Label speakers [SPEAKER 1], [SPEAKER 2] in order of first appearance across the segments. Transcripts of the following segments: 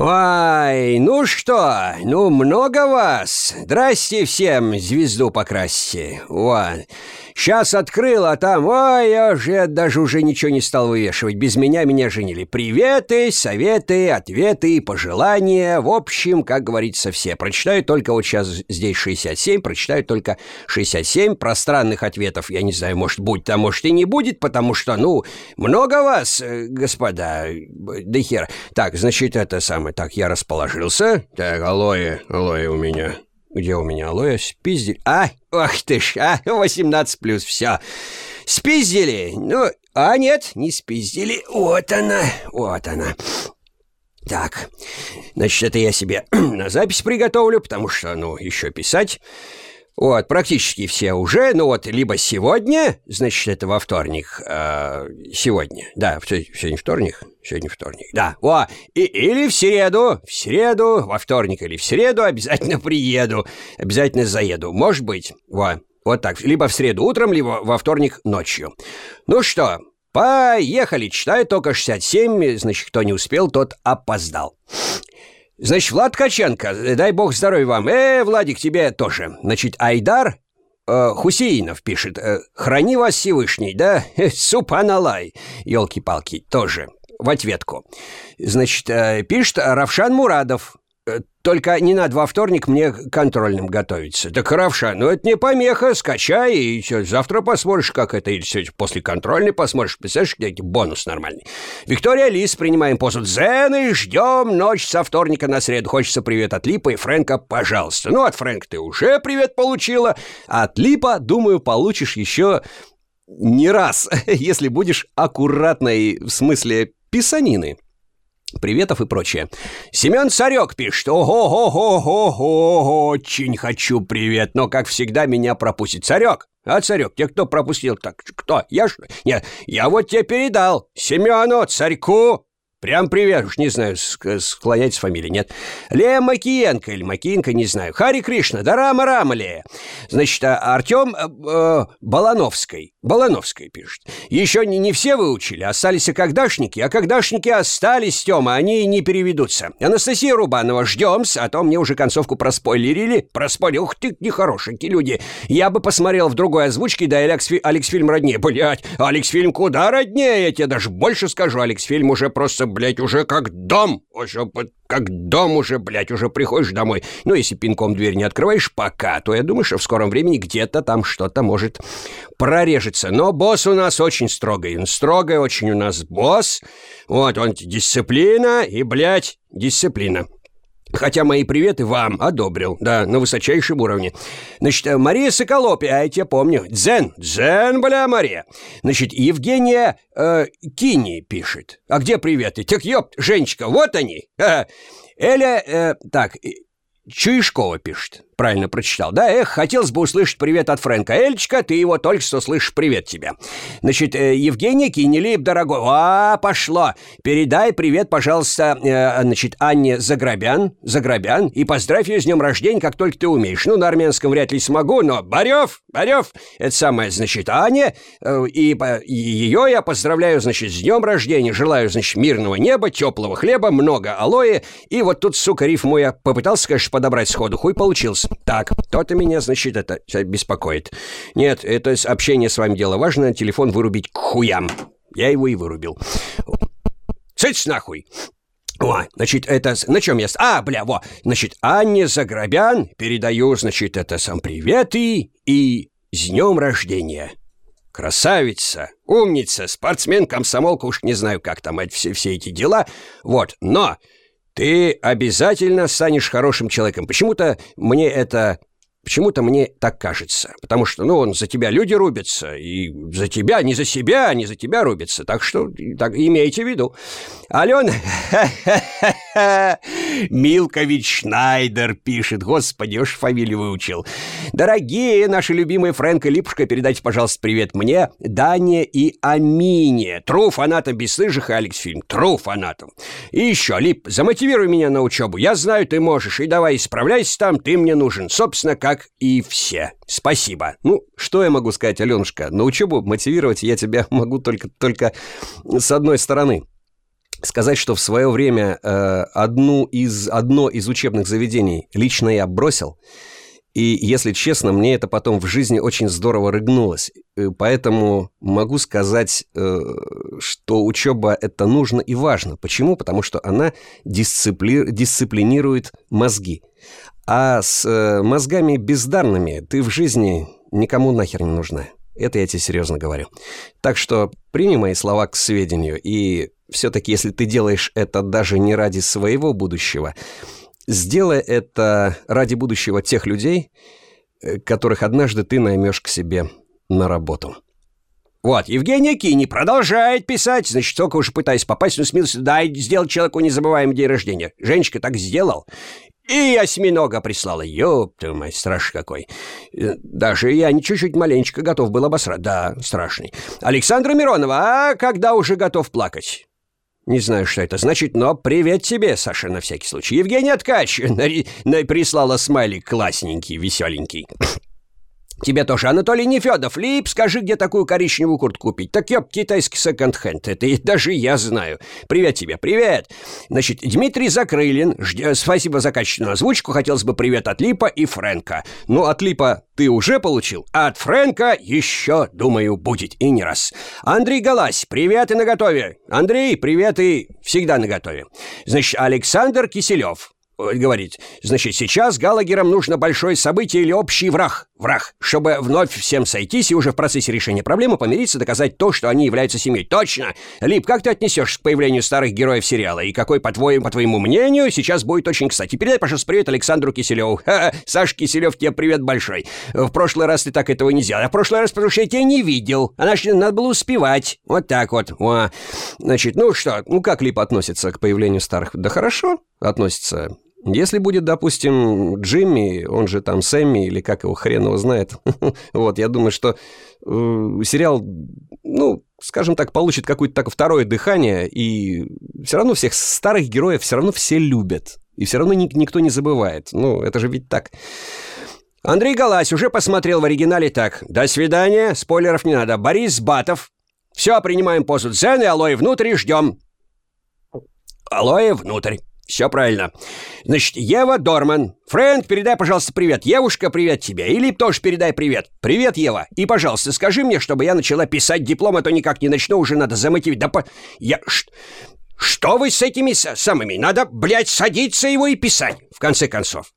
[SPEAKER 1] Ой, ну что, ну много вас. Здрасте всем, звезду покрасьте. Вон. Сейчас открыл, а там, ой, я же даже уже ничего не стал вывешивать. Без меня меня женили. Приветы, советы, ответы, пожелания. В общем, как говорится, все. Прочитаю только вот сейчас здесь 67, прочитаю только 67. Пространных ответов, я не знаю, может, будет, а может и не будет, потому что, ну, много вас, э, господа. Да хер. Так, значит, это самое. Так, я расположился. Так, алоэ, алоэ у меня. Где у меня алоэ? Спиздили. А, ох ты ж, а, 18 плюс, все. Спиздили. Ну, а нет, не спиздили. Вот она, вот она. Так, значит, это я себе на запись приготовлю, потому что, ну, еще писать. Вот, практически все уже, ну вот, либо сегодня, значит, это во вторник, э, сегодня, да, сегодня вторник, сегодня вторник, да, о, и, или в среду, в среду, во вторник или в среду обязательно приеду, обязательно заеду, может быть, во, вот так, либо в среду утром, либо во вторник ночью. Ну что, поехали, читаю только 67, значит, кто не успел, тот опоздал. Значит, Влад Ткаченко, дай бог здоровья вам. Э, Владик, тебе тоже. Значит, Айдар э, Хусеинов пишет. Э, Храни вас Всевышний, да? Супаналай. Елки-палки, тоже. В ответку. Значит, э, пишет Равшан Мурадов. Э, только не надо во вторник мне контрольным готовиться. Да Равша, ну это не помеха, скачай, и все, завтра посмотришь, как это, или все, после контрольной посмотришь, представляешь, где бонус нормальный. Виктория Лис, принимаем позу дзен и ждем ночь со вторника на среду. Хочется привет от Липа и Фрэнка, пожалуйста. Ну, от Фрэнка ты уже привет получила, а от Липа, думаю, получишь еще не раз, если будешь аккуратной в смысле писанины приветов и прочее. Семен Царек пишет, ого-го-го-го, очень хочу привет, но, как всегда, меня пропустит. Царек, а, Царек, те кто пропустил? Так, кто? Я что? Нет, я вот тебе передал. Семену, Царьку, Прям привет, уж не знаю, склоняется фамилия, нет. Лея Макиенко или Макиенко, не знаю. Хари Кришна, да Рама Рамалея. Значит, а Артем э, э, Балановской. Балановской пишет. Еще не, не все выучили, остались и когда-шники, а когда-шники остались, Тёма, они не переведутся. Анастасия Рубанова, ждем а то мне уже концовку проспойлерили. Проспойлерили, ух ты, нехорошенькие люди. Я бы посмотрел в другой озвучке, да Алекс, Алекс фильм роднее. Блять, Алекс фильм куда роднее, я тебе даже больше скажу. Алекс фильм уже просто блядь, уже как дом. Уже как дом уже, блядь, уже приходишь домой. Ну, если пинком дверь не открываешь пока, то я думаю, что в скором времени где-то там что-то может прорежется. Но босс у нас очень строгий. Он строгий очень у нас босс. Вот, он дисциплина и, блядь, дисциплина. Хотя мои приветы вам одобрил, да, на высочайшем уровне. Значит, э, Мария Соколопи, а я тебя помню. Дзен, дзен, бля, Мария. Значит, Евгения э, Кини пишет. А где приветы? Так, ёпт, Женечка, вот они. Эля, э, так, Чуишкова пишет. Правильно прочитал. Да, эх, хотелось бы услышать привет от Фрэнка. Эльчка, ты его только что слышишь. Привет тебе. Значит, э, Евгений Кинелиев, дорогой. А, пошло. Передай привет, пожалуйста, э, значит, Анне Заграбян. Заграбян. И поздравь ее с днем рождения, как только ты умеешь. Ну, на армянском вряд ли смогу, но Барев, Барев, это самое, значит, Аня. Э, и, и ее я поздравляю, значит, с днем рождения. Желаю, значит, мирного неба, теплого хлеба, много алоэ. И вот тут, сука, рифму я попытался, конечно, подобрать сходу. Хуй получился. Так, то-то меня, значит, это беспокоит. Нет, это общение с вами дело важно, телефон вырубить к хуям. Я его и вырубил. Цыц нахуй! О, значит, это... На чем я... А, бля, во! Значит, Анне Заграбян передаю, значит, это сам привет и... И с днем рождения. Красавица, умница, спортсмен, комсомолка, уж не знаю, как там все, все эти дела. Вот, но ты обязательно станешь хорошим человеком. Почему-то мне это Почему-то мне так кажется. Потому что, ну, он за тебя люди рубятся. И за тебя, не за себя, не за тебя рубятся. Так что так, имейте в виду. Алена... Милкович Шнайдер пишет. Господи, уж фамилию выучил. Дорогие наши любимые Фрэнк и Липушка, передайте, пожалуйста, привет мне, Дане и Амине. Тру фанатам бесстыжих и Алекс фильм. Тру фанатам. И еще, Лип, замотивируй меня на учебу. Я знаю, ты можешь. И давай исправляйся там, ты мне нужен. Собственно, как как и все. Спасибо. Ну, что я могу сказать, Аленушка? На учебу мотивировать я тебя могу только, только с одной стороны. сказать, что в свое время э, одну из, одно из учебных заведений лично я бросил, и, если честно, мне это потом в жизни очень здорово рыгнулось. Э, поэтому могу сказать, э, что учеба – это нужно и важно. Почему? Потому что она дисципли... дисциплинирует мозги. А с э, мозгами бездарными ты в жизни никому нахер не нужна. Это я тебе серьезно говорю. Так что прими мои слова к сведению. И все-таки, если ты делаешь это даже не ради своего будущего, сделай это ради будущего тех людей, э, которых однажды ты наймешь к себе на работу.
[SPEAKER 2] Вот, Евгения Кини продолжает писать, значит, только уже пытаясь попасть, но смелся, дай сделать человеку незабываемый день рождения. Женечка так сделал. И осьминога прислала. Ёб твою мать, страшный какой. Э, даже я не чуть-чуть маленечко готов был обосрать. Да, страшный. Александра Миронова, а когда уже готов плакать? Не знаю, что это значит, но привет тебе, Саша, на всякий случай. Евгения Ткач прислала смайлик классненький, веселенький. Тебе тоже, Анатолий Нефедов. Лип, скажи, где такую коричневую куртку купить? Так ёб, китайский секонд-хенд. Это и даже я знаю. Привет тебе, привет. Значит, Дмитрий Закрылин. Жд... Спасибо за качественную озвучку. Хотелось бы привет от Липа и Фрэнка. Ну, от Липа ты уже получил? А от Фрэнка еще, думаю, будет и не раз. Андрей Галась, привет и наготове. Андрей, привет и всегда наготове. Значит, Александр Киселев говорит, значит, сейчас Галагерам нужно большое событие или общий враг, враг, чтобы вновь всем сойтись и уже в процессе решения проблемы помириться, доказать то, что они являются семьей. Точно! Лип, как ты отнесешься к появлению старых героев сериала? И какой, по твоему, по твоему мнению, сейчас будет очень кстати? Передай, пожалуйста, привет Александру Киселеву. Ха -ха, Саш Киселев, тебе привет большой. В прошлый раз ты так этого не сделал. А в прошлый раз, потому что я тебя не видел. А значит, надо было успевать. Вот так вот. О. Значит, ну что, ну как Лип относится к появлению старых? Да хорошо относится. Если будет, допустим, Джимми, он же там Сэмми, или как его хрен его знает, вот, я думаю, что э, сериал, ну, скажем так, получит какое-то такое второе дыхание, и все равно всех старых героев все равно все любят, и все равно ни, никто не забывает. Ну, это же ведь так. Андрей Галась уже посмотрел в оригинале так. До свидания, спойлеров не надо. Борис Батов. Все, принимаем позу дзен и алоэ внутрь ждем. Алоэ внутрь. Все правильно. Значит, Ева Дорман. Фрэнк, передай, пожалуйста, привет. Евушка, привет тебе. Или тоже передай привет. Привет, Ева. И, пожалуйста, скажи мне, чтобы я начала писать диплом, а то никак не начну, уже надо замотивить. Да по... Я... Что вы с этими самыми? Надо, блядь, садиться его и писать, в конце концов.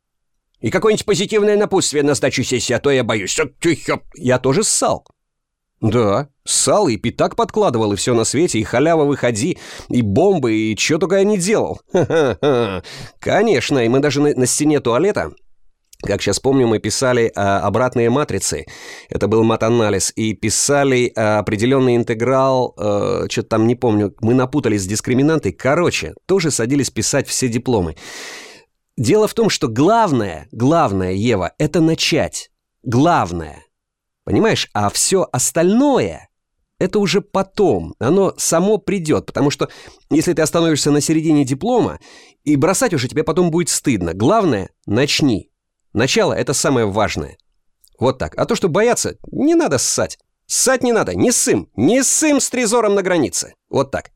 [SPEAKER 2] И какое-нибудь позитивное напутствие на сдачу сессии, а то я боюсь. Я тоже ссал. Да, ссал и пятак подкладывал, и все на свете, и халява выходи, и бомбы, и что только я не делал. Ха-ха-ха. Конечно, и мы даже на, на стене туалета как сейчас помню, мы писали а, обратные матрицы. Это был мат-анализ. И писали а, определенный интеграл. А, что-то там не помню. Мы напутались с дискриминантой. Короче, тоже садились писать все дипломы. Дело в том, что главное, главное, Ева, это начать. Главное. Понимаешь? А все остальное это уже потом, оно само придет, потому что если ты остановишься на середине диплома, и бросать уже тебе потом будет стыдно. Главное – начни. Начало – это самое важное. Вот так. А то, что бояться, не надо ссать. Ссать не надо, не ссым, не ссым с трезором на границе. Вот так.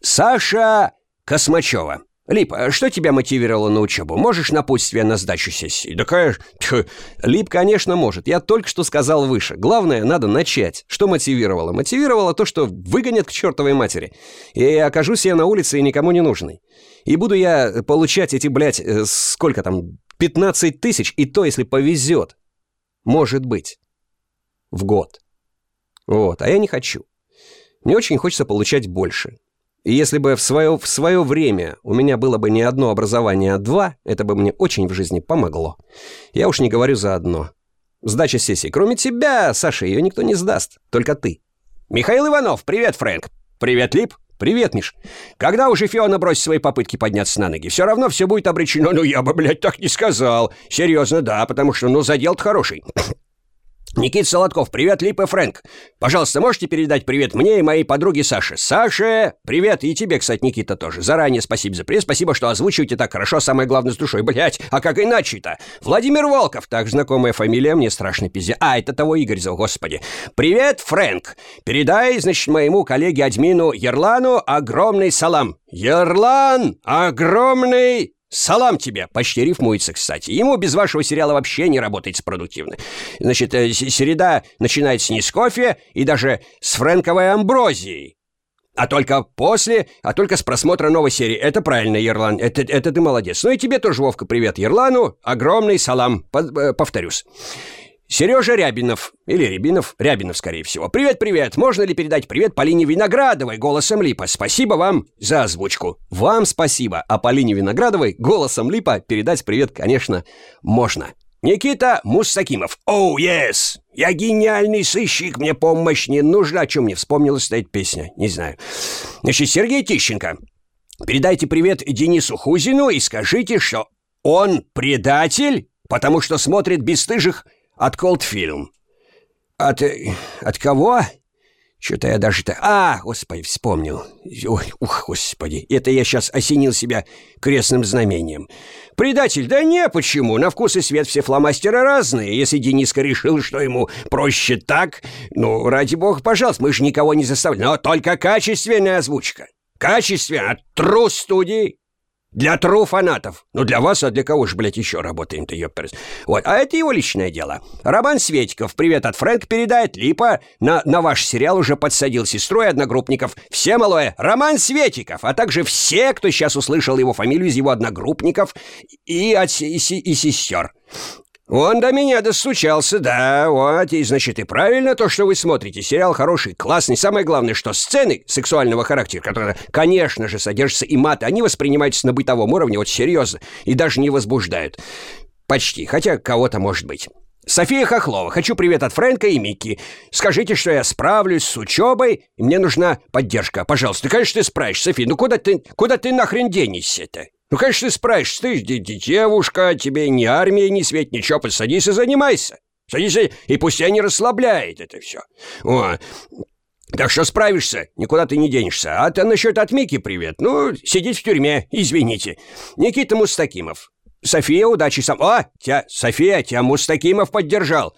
[SPEAKER 2] Саша Космачева. Лип, а что тебя мотивировало на учебу? Можешь напутствие на сдачу сессии? Да, конечно. Лип, конечно, может. Я только что сказал выше. Главное, надо начать. Что мотивировало? Мотивировало то, что выгонят к чертовой матери. И окажусь я на улице и никому не нужный. И буду я получать эти, блядь, э, сколько там, 15 тысяч, и то, если повезет. Может быть. В год. Вот, а я не хочу. Мне очень хочется получать больше. И если бы в свое, в свое время у меня было бы не одно образование, а два, это бы мне очень в жизни помогло. Я уж не говорю за одно. Сдача сессии. Кроме тебя, Саша, ее никто не сдаст. Только ты. Михаил Иванов. Привет, Фрэнк. Привет, Лип. Привет, Миш. Когда уже Фиона бросит свои попытки подняться на ноги? Все равно все будет обречено. Ну, я бы, блядь, так не сказал. Серьезно, да, потому что, ну, задел-то хороший.
[SPEAKER 1] Никит Солодков, привет, Лип и Фрэнк. Пожалуйста, можете передать привет мне и моей подруге Саше? Саше, привет, и тебе, кстати, Никита тоже. Заранее спасибо за привет, спасибо, что озвучиваете так хорошо, самое главное с душой. Блять, а как иначе-то? Владимир Волков, так знакомая фамилия, мне страшно пизде. А, это того Игорь зовут, господи. Привет, Фрэнк. Передай, значит, моему коллеге-админу Ерлану огромный салам. Ерлан, огромный Салам тебе! Почти рифмуется, кстати. Ему без вашего сериала вообще не работает продуктивно. Значит, э, середа начинается не с кофе и даже с фрэнковой амброзией. А только после, а только с просмотра новой серии. Это правильно, Ерлан. Это, это ты молодец. Ну и тебе тоже, Вовка, привет. Ерлану огромный салам. Э, повторюсь. Сережа Рябинов, или Рябинов, Рябинов, скорее всего. «Привет-привет! Можно ли передать привет Полине Виноградовой голосом Липа? Спасибо вам за озвучку». Вам спасибо, а Полине Виноградовой голосом Липа передать привет, конечно, можно. Никита Муссакимов. «Оу, oh, yes! Я гениальный сыщик, мне помощь не нужна». О чем мне вспомнилась стоит песня? Не знаю. Значит, Сергей Тищенко. Передайте привет Денису Хузину и скажите, что он предатель, потому что смотрит бесстыжих от Колдфильм. От... Э, от кого? Что-то я даже-то... А, господи, вспомнил. Ой, ух, господи, это я сейчас осенил себя крестным знамением. Предатель? Да не, почему? На вкус и свет все фломастеры разные. Если Дениска решил, что ему проще так, ну, ради бога, пожалуйста, мы же никого не заставляем. Но только качественная озвучка. Качественная. От Тру студии. Для тру фанатов. Ну, для вас, а для кого же, блядь, еще работаем-то, ёпперс? Вот, а это его личное дело. Роман Светиков, привет от Фрэнк, передает Липа. На, на ваш сериал уже подсадил сестру и одногруппников. Все малое. Роман Светиков, а также все, кто сейчас услышал его фамилию из его одногруппников и, от, и, и, и сестер. Он до меня достучался, да, вот, и значит и правильно то, что вы смотрите. Сериал хороший, классный. Самое главное, что сцены сексуального характера, которые, конечно же, содержатся и маты, они воспринимаются на бытовом уровне вот серьезно и даже не возбуждают. Почти, хотя кого-то может быть. София Хохлова, хочу привет от Фрэнка и Микки. Скажите, что я справлюсь с учебой, и мне нужна поддержка. Пожалуйста, конечно, ты справишься, София. Ну куда ты, куда ты нахрен денешься-то? Ну, конечно, ты справишься, ты девушка, тебе ни армия, ни свет, ничего, посадись и занимайся. Садись и пусть тебя не расслабляет это все. О, так что справишься, никуда ты не денешься. А ты насчет от Мики привет. Ну, сидеть в тюрьме, извините. Никита Мустакимов. София, удачи сам. О, тебя, София, тебя Мустакимов поддержал.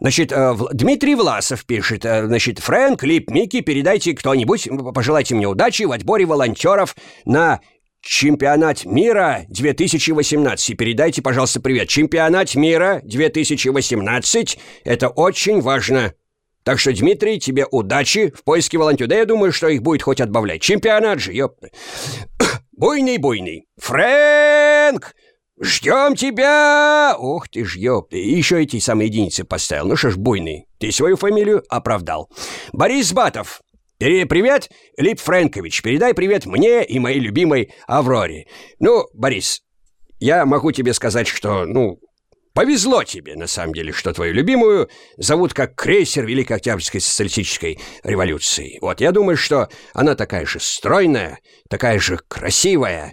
[SPEAKER 1] Значит, э, Дмитрий Власов пишет, э, значит, Фрэнк, Лип, Микки, передайте кто-нибудь, пожелайте мне удачи в отборе волонтеров на Чемпионат мира 2018. передайте, пожалуйста, привет. Чемпионат мира 2018. Это очень важно. Так что, Дмитрий, тебе удачи в поиске волонтеров. Да я думаю, что их будет хоть отбавлять. Чемпионат же, ёпта. Буйный-буйный. Фрэнк! Ждем тебя! Ух ты ж, ёпта. И еще эти самые единицы поставил. Ну что ж, буйный. Ты свою фамилию оправдал. Борис Батов. «Привет, Лип Фрэнкович, передай привет мне и моей любимой Авроре. Ну, Борис, я могу тебе сказать, что, ну, повезло тебе, на самом деле, что твою любимую зовут как крейсер Великой Октябрьской социалистической революции. Вот, я думаю, что она такая же стройная, такая же красивая,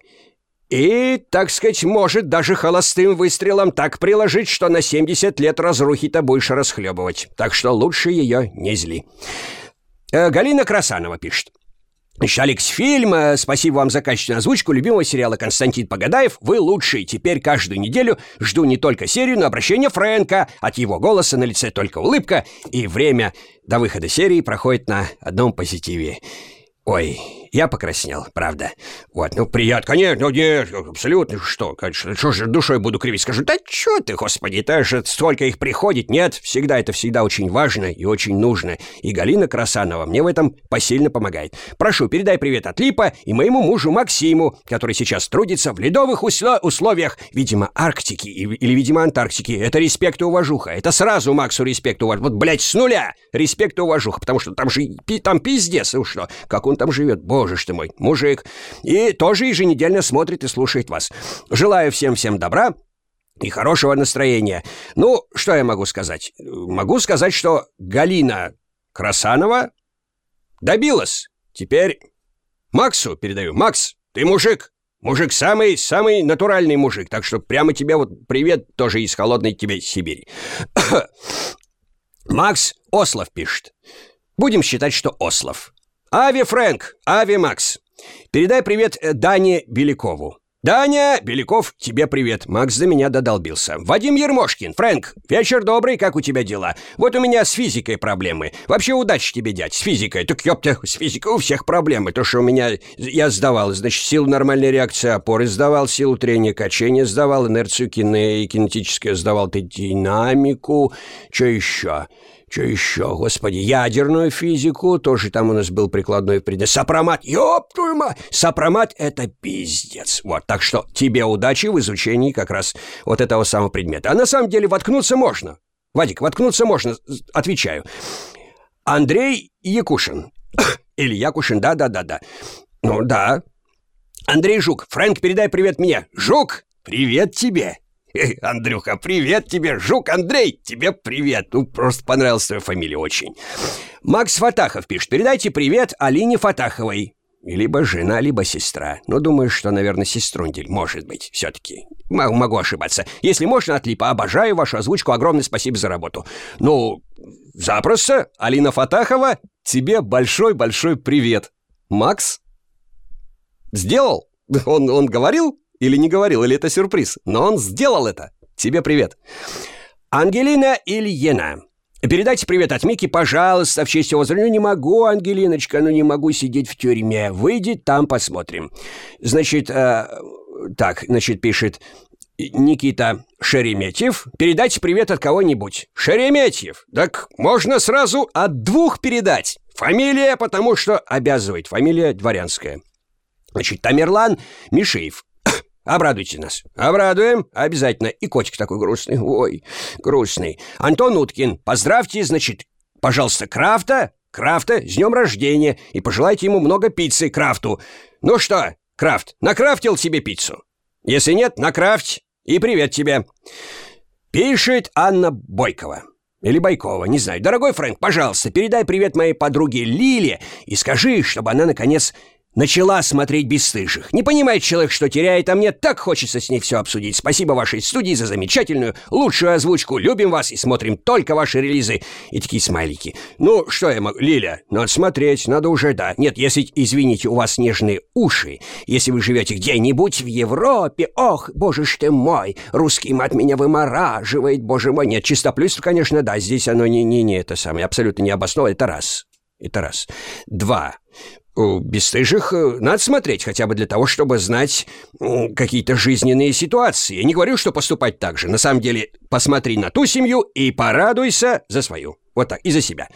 [SPEAKER 1] и, так сказать, может даже холостым выстрелом так приложить, что на 70 лет разрухи-то будешь расхлебывать. Так что лучше ее не зли. Э, Галина Красанова пишет. Значит, Алекс Фильм, э, спасибо вам за качественную озвучку любимого сериала Константин Погадаев. Вы лучший. Теперь каждую неделю жду не только серию, но обращение Фрэнка. От его голоса на лице только улыбка. И время до выхода серии проходит на одном позитиве. Ой, я покраснел, правда. Вот, ну, приятно, конечно, ну, нет, абсолютно, что, конечно, что же душой буду кривить, скажу, да что ты, господи, это же столько их приходит, нет, всегда это всегда очень важно и очень нужно, и Галина Красанова мне в этом посильно помогает. Прошу, передай привет от Липа и моему мужу Максиму, который сейчас трудится в ледовых усло условиях, видимо, Арктики или, видимо, Антарктики. Это респект и уважуха, это сразу Максу респект и уважуха, вот, блядь, с нуля респект и уважуха, потому что там же, там пиздец, и что, как он там живет, боже боже ж ты мой, мужик. И тоже еженедельно смотрит и слушает вас. Желаю всем-всем добра, и хорошего настроения. Ну, что я могу сказать? Могу сказать, что Галина Красанова добилась. Теперь Максу передаю. Макс, ты мужик. Мужик самый, самый натуральный мужик. Так что прямо тебе вот привет тоже из холодной тебе Сибири. Макс Ослов пишет. Будем считать, что Ослов. Ави Фрэнк, Ави Макс. Передай привет э, Дане Белякову. «Даня, Беляков, тебе привет. Макс за меня додолбился. Вадим Ермошкин, Фрэнк, вечер добрый, как у тебя дела? Вот у меня с физикой проблемы. Вообще удачи тебе, дядь, с физикой. Так ёпта, с физикой у всех проблемы. То, что у меня... Я сдавал, значит, силу нормальной реакции опоры сдавал, силу трения качения сдавал, инерцию кине кинетическое сдавал, ты динамику. Что еще? Что еще, господи, ядерную физику, тоже там у нас был прикладной предмет. Сопромат, ёб твою мать! Сопромат — это пиздец. Вот, так что тебе удачи в изучении как раз вот этого самого предмета. А на самом деле воткнуться можно. Вадик, воткнуться можно, отвечаю. Андрей Якушин. Или Якушин, да-да-да-да. Ну, да. Андрей Жук, Фрэнк, передай привет мне. Жук, привет тебе. Андрюха, привет тебе! Жук Андрей, тебе привет! Ну, просто понравилась твоя фамилия очень. Макс Фатахов пишет, передайте привет Алине Фатаховой. Либо жена, либо сестра. Но думаю, что, наверное, сеструндель, может быть, все-таки. Могу ошибаться. Если можно, отлипа. Обожаю вашу озвучку. Огромное спасибо за работу. Ну, запросто. Алина Фатахова, тебе большой-большой привет. Макс? Сделал? Он, он говорил? Или не говорил, или это сюрприз. Но он сделал это. Тебе привет. Ангелина Ильина. Передайте привет от Мики, пожалуйста, в честь его Ну, не могу, Ангелиночка, ну не могу сидеть в тюрьме. Выйдет, там посмотрим. Значит, э, так, значит, пишет Никита Шереметьев. Передайте привет от кого-нибудь. Шереметьев. Так можно сразу от двух передать. Фамилия, потому что обязывает. Фамилия дворянская. Значит, Тамерлан Мишеев. Обрадуйте нас. Обрадуем. Обязательно. И котик такой грустный. Ой, грустный. Антон Уткин. Поздравьте, значит, пожалуйста, Крафта. Крафта с днем рождения. И пожелайте ему много пиццы, Крафту. Ну что, Крафт, накрафтил себе пиццу? Если нет, накрафть. И привет тебе. Пишет Анна Бойкова. Или Байкова, не знаю. Дорогой Фрэнк, пожалуйста, передай привет моей подруге Лиле и скажи, чтобы она, наконец, Начала смотреть «Бесстыжих». Не понимает человек, что теряет, а мне так хочется с ней все обсудить. Спасибо вашей студии за замечательную, лучшую озвучку. Любим вас и смотрим только ваши релизы. И такие смайлики. Ну, что я могу... Лиля, надо смотреть, надо уже, да. Нет, если, извините, у вас нежные уши, если вы живете где-нибудь в Европе, ох, боже ж ты мой, русский мат меня вымораживает, боже мой. Нет, чистоплюйство, конечно, да, здесь оно не, не, не это самое, абсолютно не обосновано. Это раз. Это раз. Два. Бесстыжих э, надо смотреть хотя бы для того, чтобы знать какие-то жизненные ситуации. Я не говорю, что поступать так же. На самом деле, посмотри на ту семью и порадуйся за свою. Вот так, и за себя.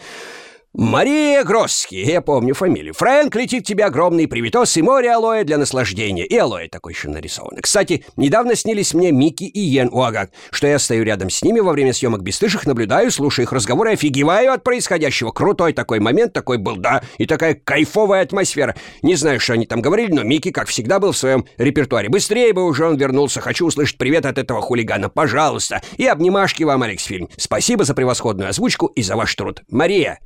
[SPEAKER 1] Мария Гросски, я помню фамилию. Фрэнк, летит тебе огромный привитос и море алоэ для наслаждения. И алоэ такой еще нарисовано. Кстати, недавно снились мне Микки и Йен Уагак, что я стою рядом с ними во время съемок «Бесстыжих», наблюдаю, слушаю их разговоры, офигеваю от происходящего. Крутой такой момент, такой был, да, и такая кайфовая атмосфера. Не знаю, что они там говорили, но Микки, как всегда, был в своем репертуаре. Быстрее бы уже он вернулся. Хочу услышать привет от этого хулигана, пожалуйста. И обнимашки вам, Алекс Фильм. Спасибо за превосходную озвучку и за ваш труд. Мария.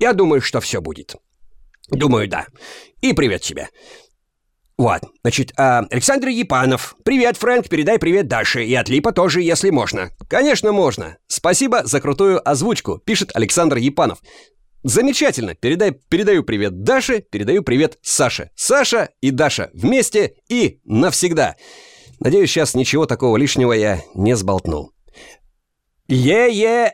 [SPEAKER 1] Я думаю, что все будет. Думаю, да. И привет тебе. Вот, значит, а, Александр Епанов. Привет, Фрэнк, передай привет Даше. И от Липа тоже, если можно.
[SPEAKER 3] Конечно, можно. Спасибо за крутую озвучку, пишет Александр Епанов. Замечательно. Передай, передаю привет Даше, передаю привет Саше. Саша и Даша вместе и навсегда. Надеюсь, сейчас ничего такого лишнего я не сболтнул.
[SPEAKER 1] Ле-е-ле-е-вале.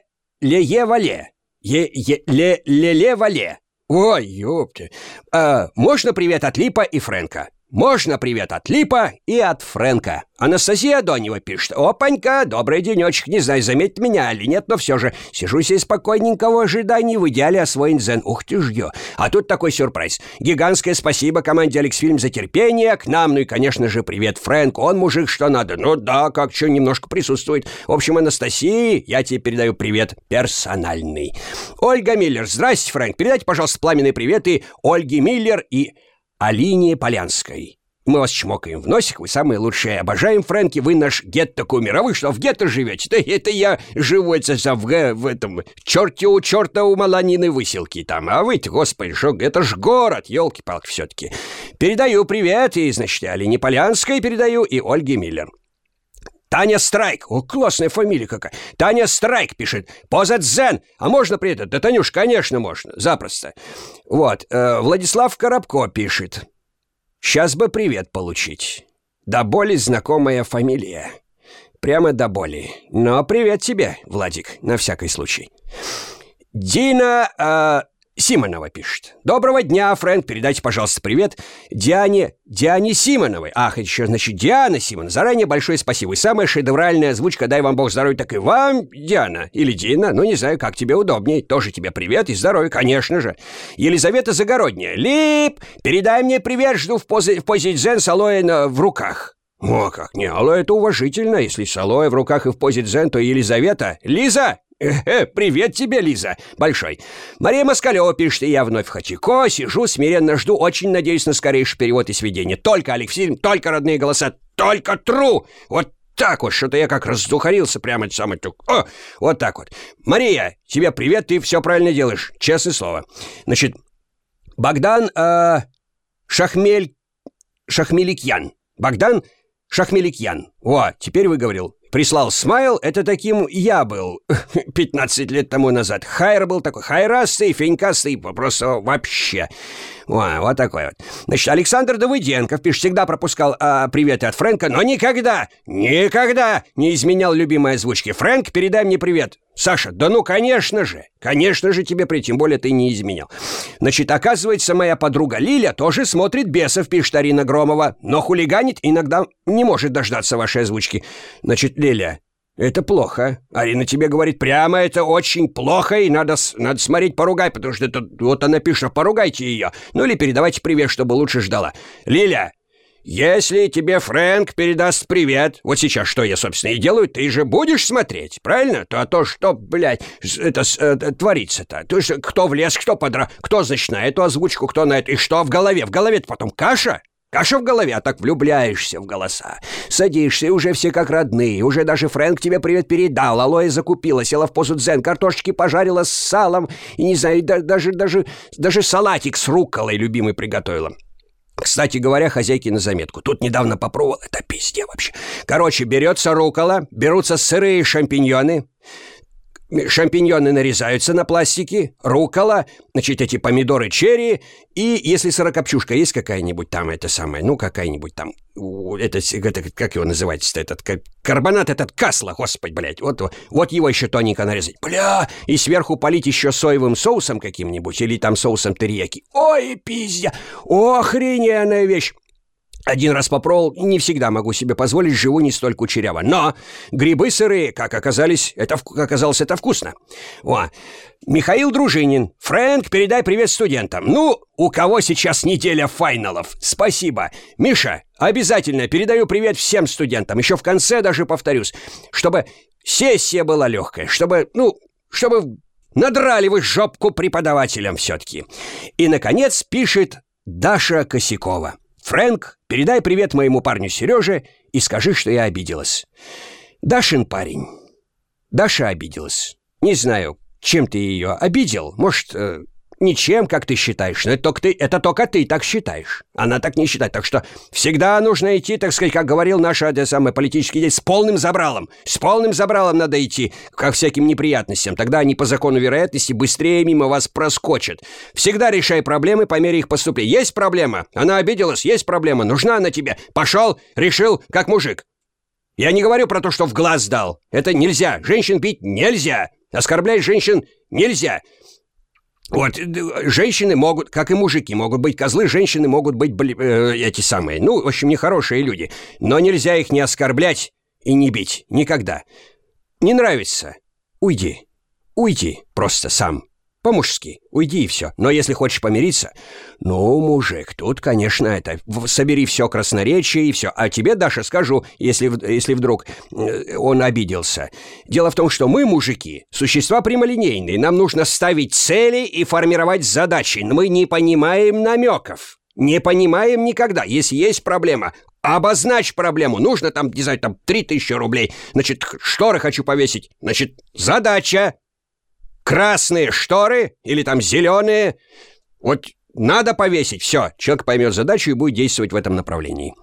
[SPEAKER 1] Е-е-ле-ле-ле-вале. Ой, ёпте. А, можно привет от Липа и Фрэнка? Можно привет от Липа и от Фрэнка. Анастасия Донева пишет. Опанька, добрый денечек. Не знаю, заметит меня или нет, но все же сижу себе спокойненько в ожидании, в идеале освоен дзен. Ух ты ж ё. А тут такой сюрприз. Гигантское спасибо команде Алекс-фильм за терпение к нам. Ну и, конечно же, привет Фрэнк. Он мужик, что надо. Ну да, как что, немножко присутствует. В общем, Анастасии, я тебе передаю привет персональный. Ольга Миллер. Здрасте, Фрэнк. Передайте, пожалуйста, пламенные приветы Ольге Миллер и Алине Полянской. Мы вас чмокаем в носик, вы самые лучшие. Обожаем, Фрэнки, вы наш гетто-кумир. А вы что, в гетто живете? Да это я живу это в, в этом... Черте у черта у Маланины выселки там. А вы господи, что, это ж город, елки-палки все-таки. Передаю привет, и, значит, Алине Полянской передаю, и Ольге Миллер. Таня Страйк. О, классная фамилия какая. Таня Страйк пишет. Поза дзен. А можно при этом? Да, Танюш, конечно, можно. Запросто. Вот. Э, Владислав Коробко пишет. Сейчас бы привет получить. До боли знакомая фамилия. Прямо до боли. Но привет тебе, Владик, на всякий случай. Дина... Э, Симонова пишет. Доброго дня, Фрэнк, передайте, пожалуйста, привет Диане, Диане Симоновой. Ах, еще, значит, Диана Симон. Заранее большое спасибо. И самая шедевральная озвучка «Дай вам Бог здоровья», так и вам, Диана. Или Дина, ну, не знаю, как тебе удобнее. Тоже тебе привет и здоровья, конечно же. Елизавета Загородняя. Лип, передай мне привет, жду в позе, в позе дзен с алоэ в руках. О, как, не, алоэ это уважительно. Если с алоэ в руках и в позе дзен, то Елизавета. Лиза, Э, привет тебе, Лиза, большой. Мария Москалева пишет, и я вновь в Хатико, сижу, смиренно жду, очень надеюсь на скорейший перевод и сведение. Только Алексей, только родные голоса, только тру. Вот так вот, что-то я как раздухарился прямо самый тук. О, вот так вот. Мария, тебе привет, ты все правильно делаешь, честное слово. Значит, Богдан э, Шахмель... Шахмеликьян. Богдан Шахмеликьян. О, теперь выговорил. Прислал смайл, это таким я был 15 лет тому назад. Хайр был такой, хайрастый, фенькастый, просто вообще. О, вот такой вот. Значит, Александр Давыденков, пишет, всегда пропускал а, приветы от Фрэнка, но никогда, никогда не изменял любимой озвучки. Фрэнк, передай мне привет. Саша, да ну, конечно же, конечно же тебе при, тем более ты не изменял. Значит, оказывается, моя подруга Лиля тоже смотрит бесов, пишет Арина Громова, но хулиганит иногда не может дождаться вашей озвучки. Значит, Лиля, это плохо. Арина тебе говорит прямо, это очень плохо, и надо, надо смотреть, поругай, потому что это, вот она пишет, поругайте ее. Ну или передавайте привет, чтобы лучше ждала. Лиля, если тебе Фрэнк передаст привет, вот сейчас что я, собственно, и делаю, ты же будешь смотреть, правильно? То, а то что, блядь, это э, творится-то? То есть кто в лес, кто подра... Кто, значит, на эту озвучку, кто на это... И что в голове? В голове-то потом каша? Каша в голове, а так влюбляешься в голоса. Садишься, и уже все как родные. Уже даже Фрэнк тебе привет передал. Алоэ закупила, села в позу дзен, картошечки пожарила с салом. И не знаю, да, даже, даже, даже салатик с рукколой любимый приготовила. Кстати говоря, хозяйки на заметку. Тут недавно попробовал, это пизде вообще. Короче, берется рукола, берутся сырые шампиньоны, Шампиньоны нарезаются на пластике, рукола, значит, эти помидоры черри, и если сырокопчушка есть какая-нибудь там, это самое, ну, какая-нибудь там, это, это как его называется этот карбонат этот касла, господи, блядь, вот, вот его еще тоненько нарезать, бля, и сверху полить еще соевым соусом каким-нибудь, или там соусом терияки. Ой, пиздя, охрененная вещь. Один раз попробовал, не всегда могу себе позволить, живу не столь кучеряво. Но грибы сырые, как оказались, это, оказалось, это вкусно. О, Михаил Дружинин. Фрэнк, передай привет студентам. Ну, у кого сейчас неделя файналов? Спасибо. Миша, обязательно передаю привет всем студентам. Еще в конце даже повторюсь, чтобы сессия была легкая, чтобы, ну, чтобы надрали вы жопку преподавателям все-таки. И, наконец, пишет Даша Косякова. «Фрэнк, передай привет моему парню Сереже и скажи, что я обиделась». Дашин парень. Даша обиделась. Не знаю, чем ты ее обидел. Может, э, Ничем, как ты считаешь, но это только ты, это только ты так считаешь. Она так не считает. Так что всегда нужно идти, так сказать, как говорил наш это самый политический деятель, с полным забралом. С полным забралом надо идти, ко всяким неприятностям. Тогда они по закону вероятности быстрее мимо вас проскочат. Всегда решай проблемы по мере их поступления. Есть проблема? Она обиделась? Есть проблема? Нужна она тебе? Пошел, решил, как мужик. Я не говорю про то, что в глаз дал. Это нельзя. Женщин бить нельзя. Оскорблять женщин нельзя. Вот, женщины могут, как и мужики, могут быть козлы, женщины могут быть э, эти самые, ну, в общем, нехорошие люди. Но нельзя их не оскорблять и не бить. Никогда. Не нравится? Уйди. Уйди просто сам. По-мужски. Уйди и все. Но если хочешь помириться... Ну, мужик, тут, конечно, это... Собери все красноречие и все. А тебе, Даша, скажу, если, если вдруг э, он обиделся. Дело в том, что мы, мужики, существа прямолинейные. Нам нужно ставить цели и формировать задачи. Мы не понимаем намеков. Не понимаем никогда. Если есть проблема, обозначь проблему. Нужно там, не знаю, там 3000 рублей. Значит, шторы хочу повесить. Значит, задача красные шторы или там зеленые. Вот надо повесить. Все, человек поймет задачу и будет действовать в этом направлении.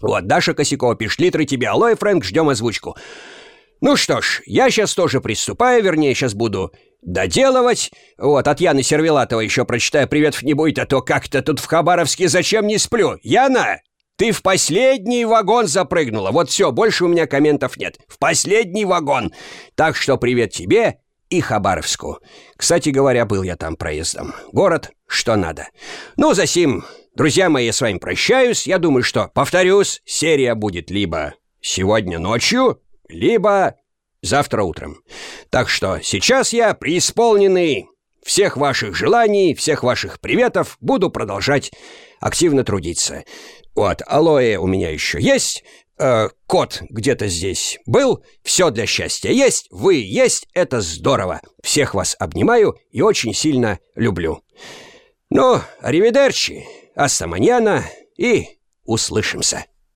[SPEAKER 1] Вот, Даша Косякова пишет, литры тебе алоэ, Фрэнк, ждем озвучку. Ну что ж, я сейчас тоже приступаю, вернее, сейчас буду доделывать. Вот, от Яны Сервелатова еще прочитаю «Приветов не будет», а то как-то тут в Хабаровске зачем не сплю. Яна, ты в последний вагон запрыгнула. Вот все, больше у меня комментов нет. В последний вагон. Так что привет тебе и Хабаровску. Кстати говоря, был я там проездом. Город, что надо. Ну, за сим, друзья мои, я с вами прощаюсь. Я думаю, что, повторюсь, серия будет либо сегодня ночью, либо завтра утром. Так что сейчас я, преисполненный всех ваших желаний, всех ваших приветов, буду продолжать активно трудиться. Вот, алоэ у меня еще есть, э, кот где-то здесь был, все для счастья есть, вы есть, это здорово. Всех вас обнимаю и очень сильно люблю. Ну, аривидерчи, астаманьяна и услышимся.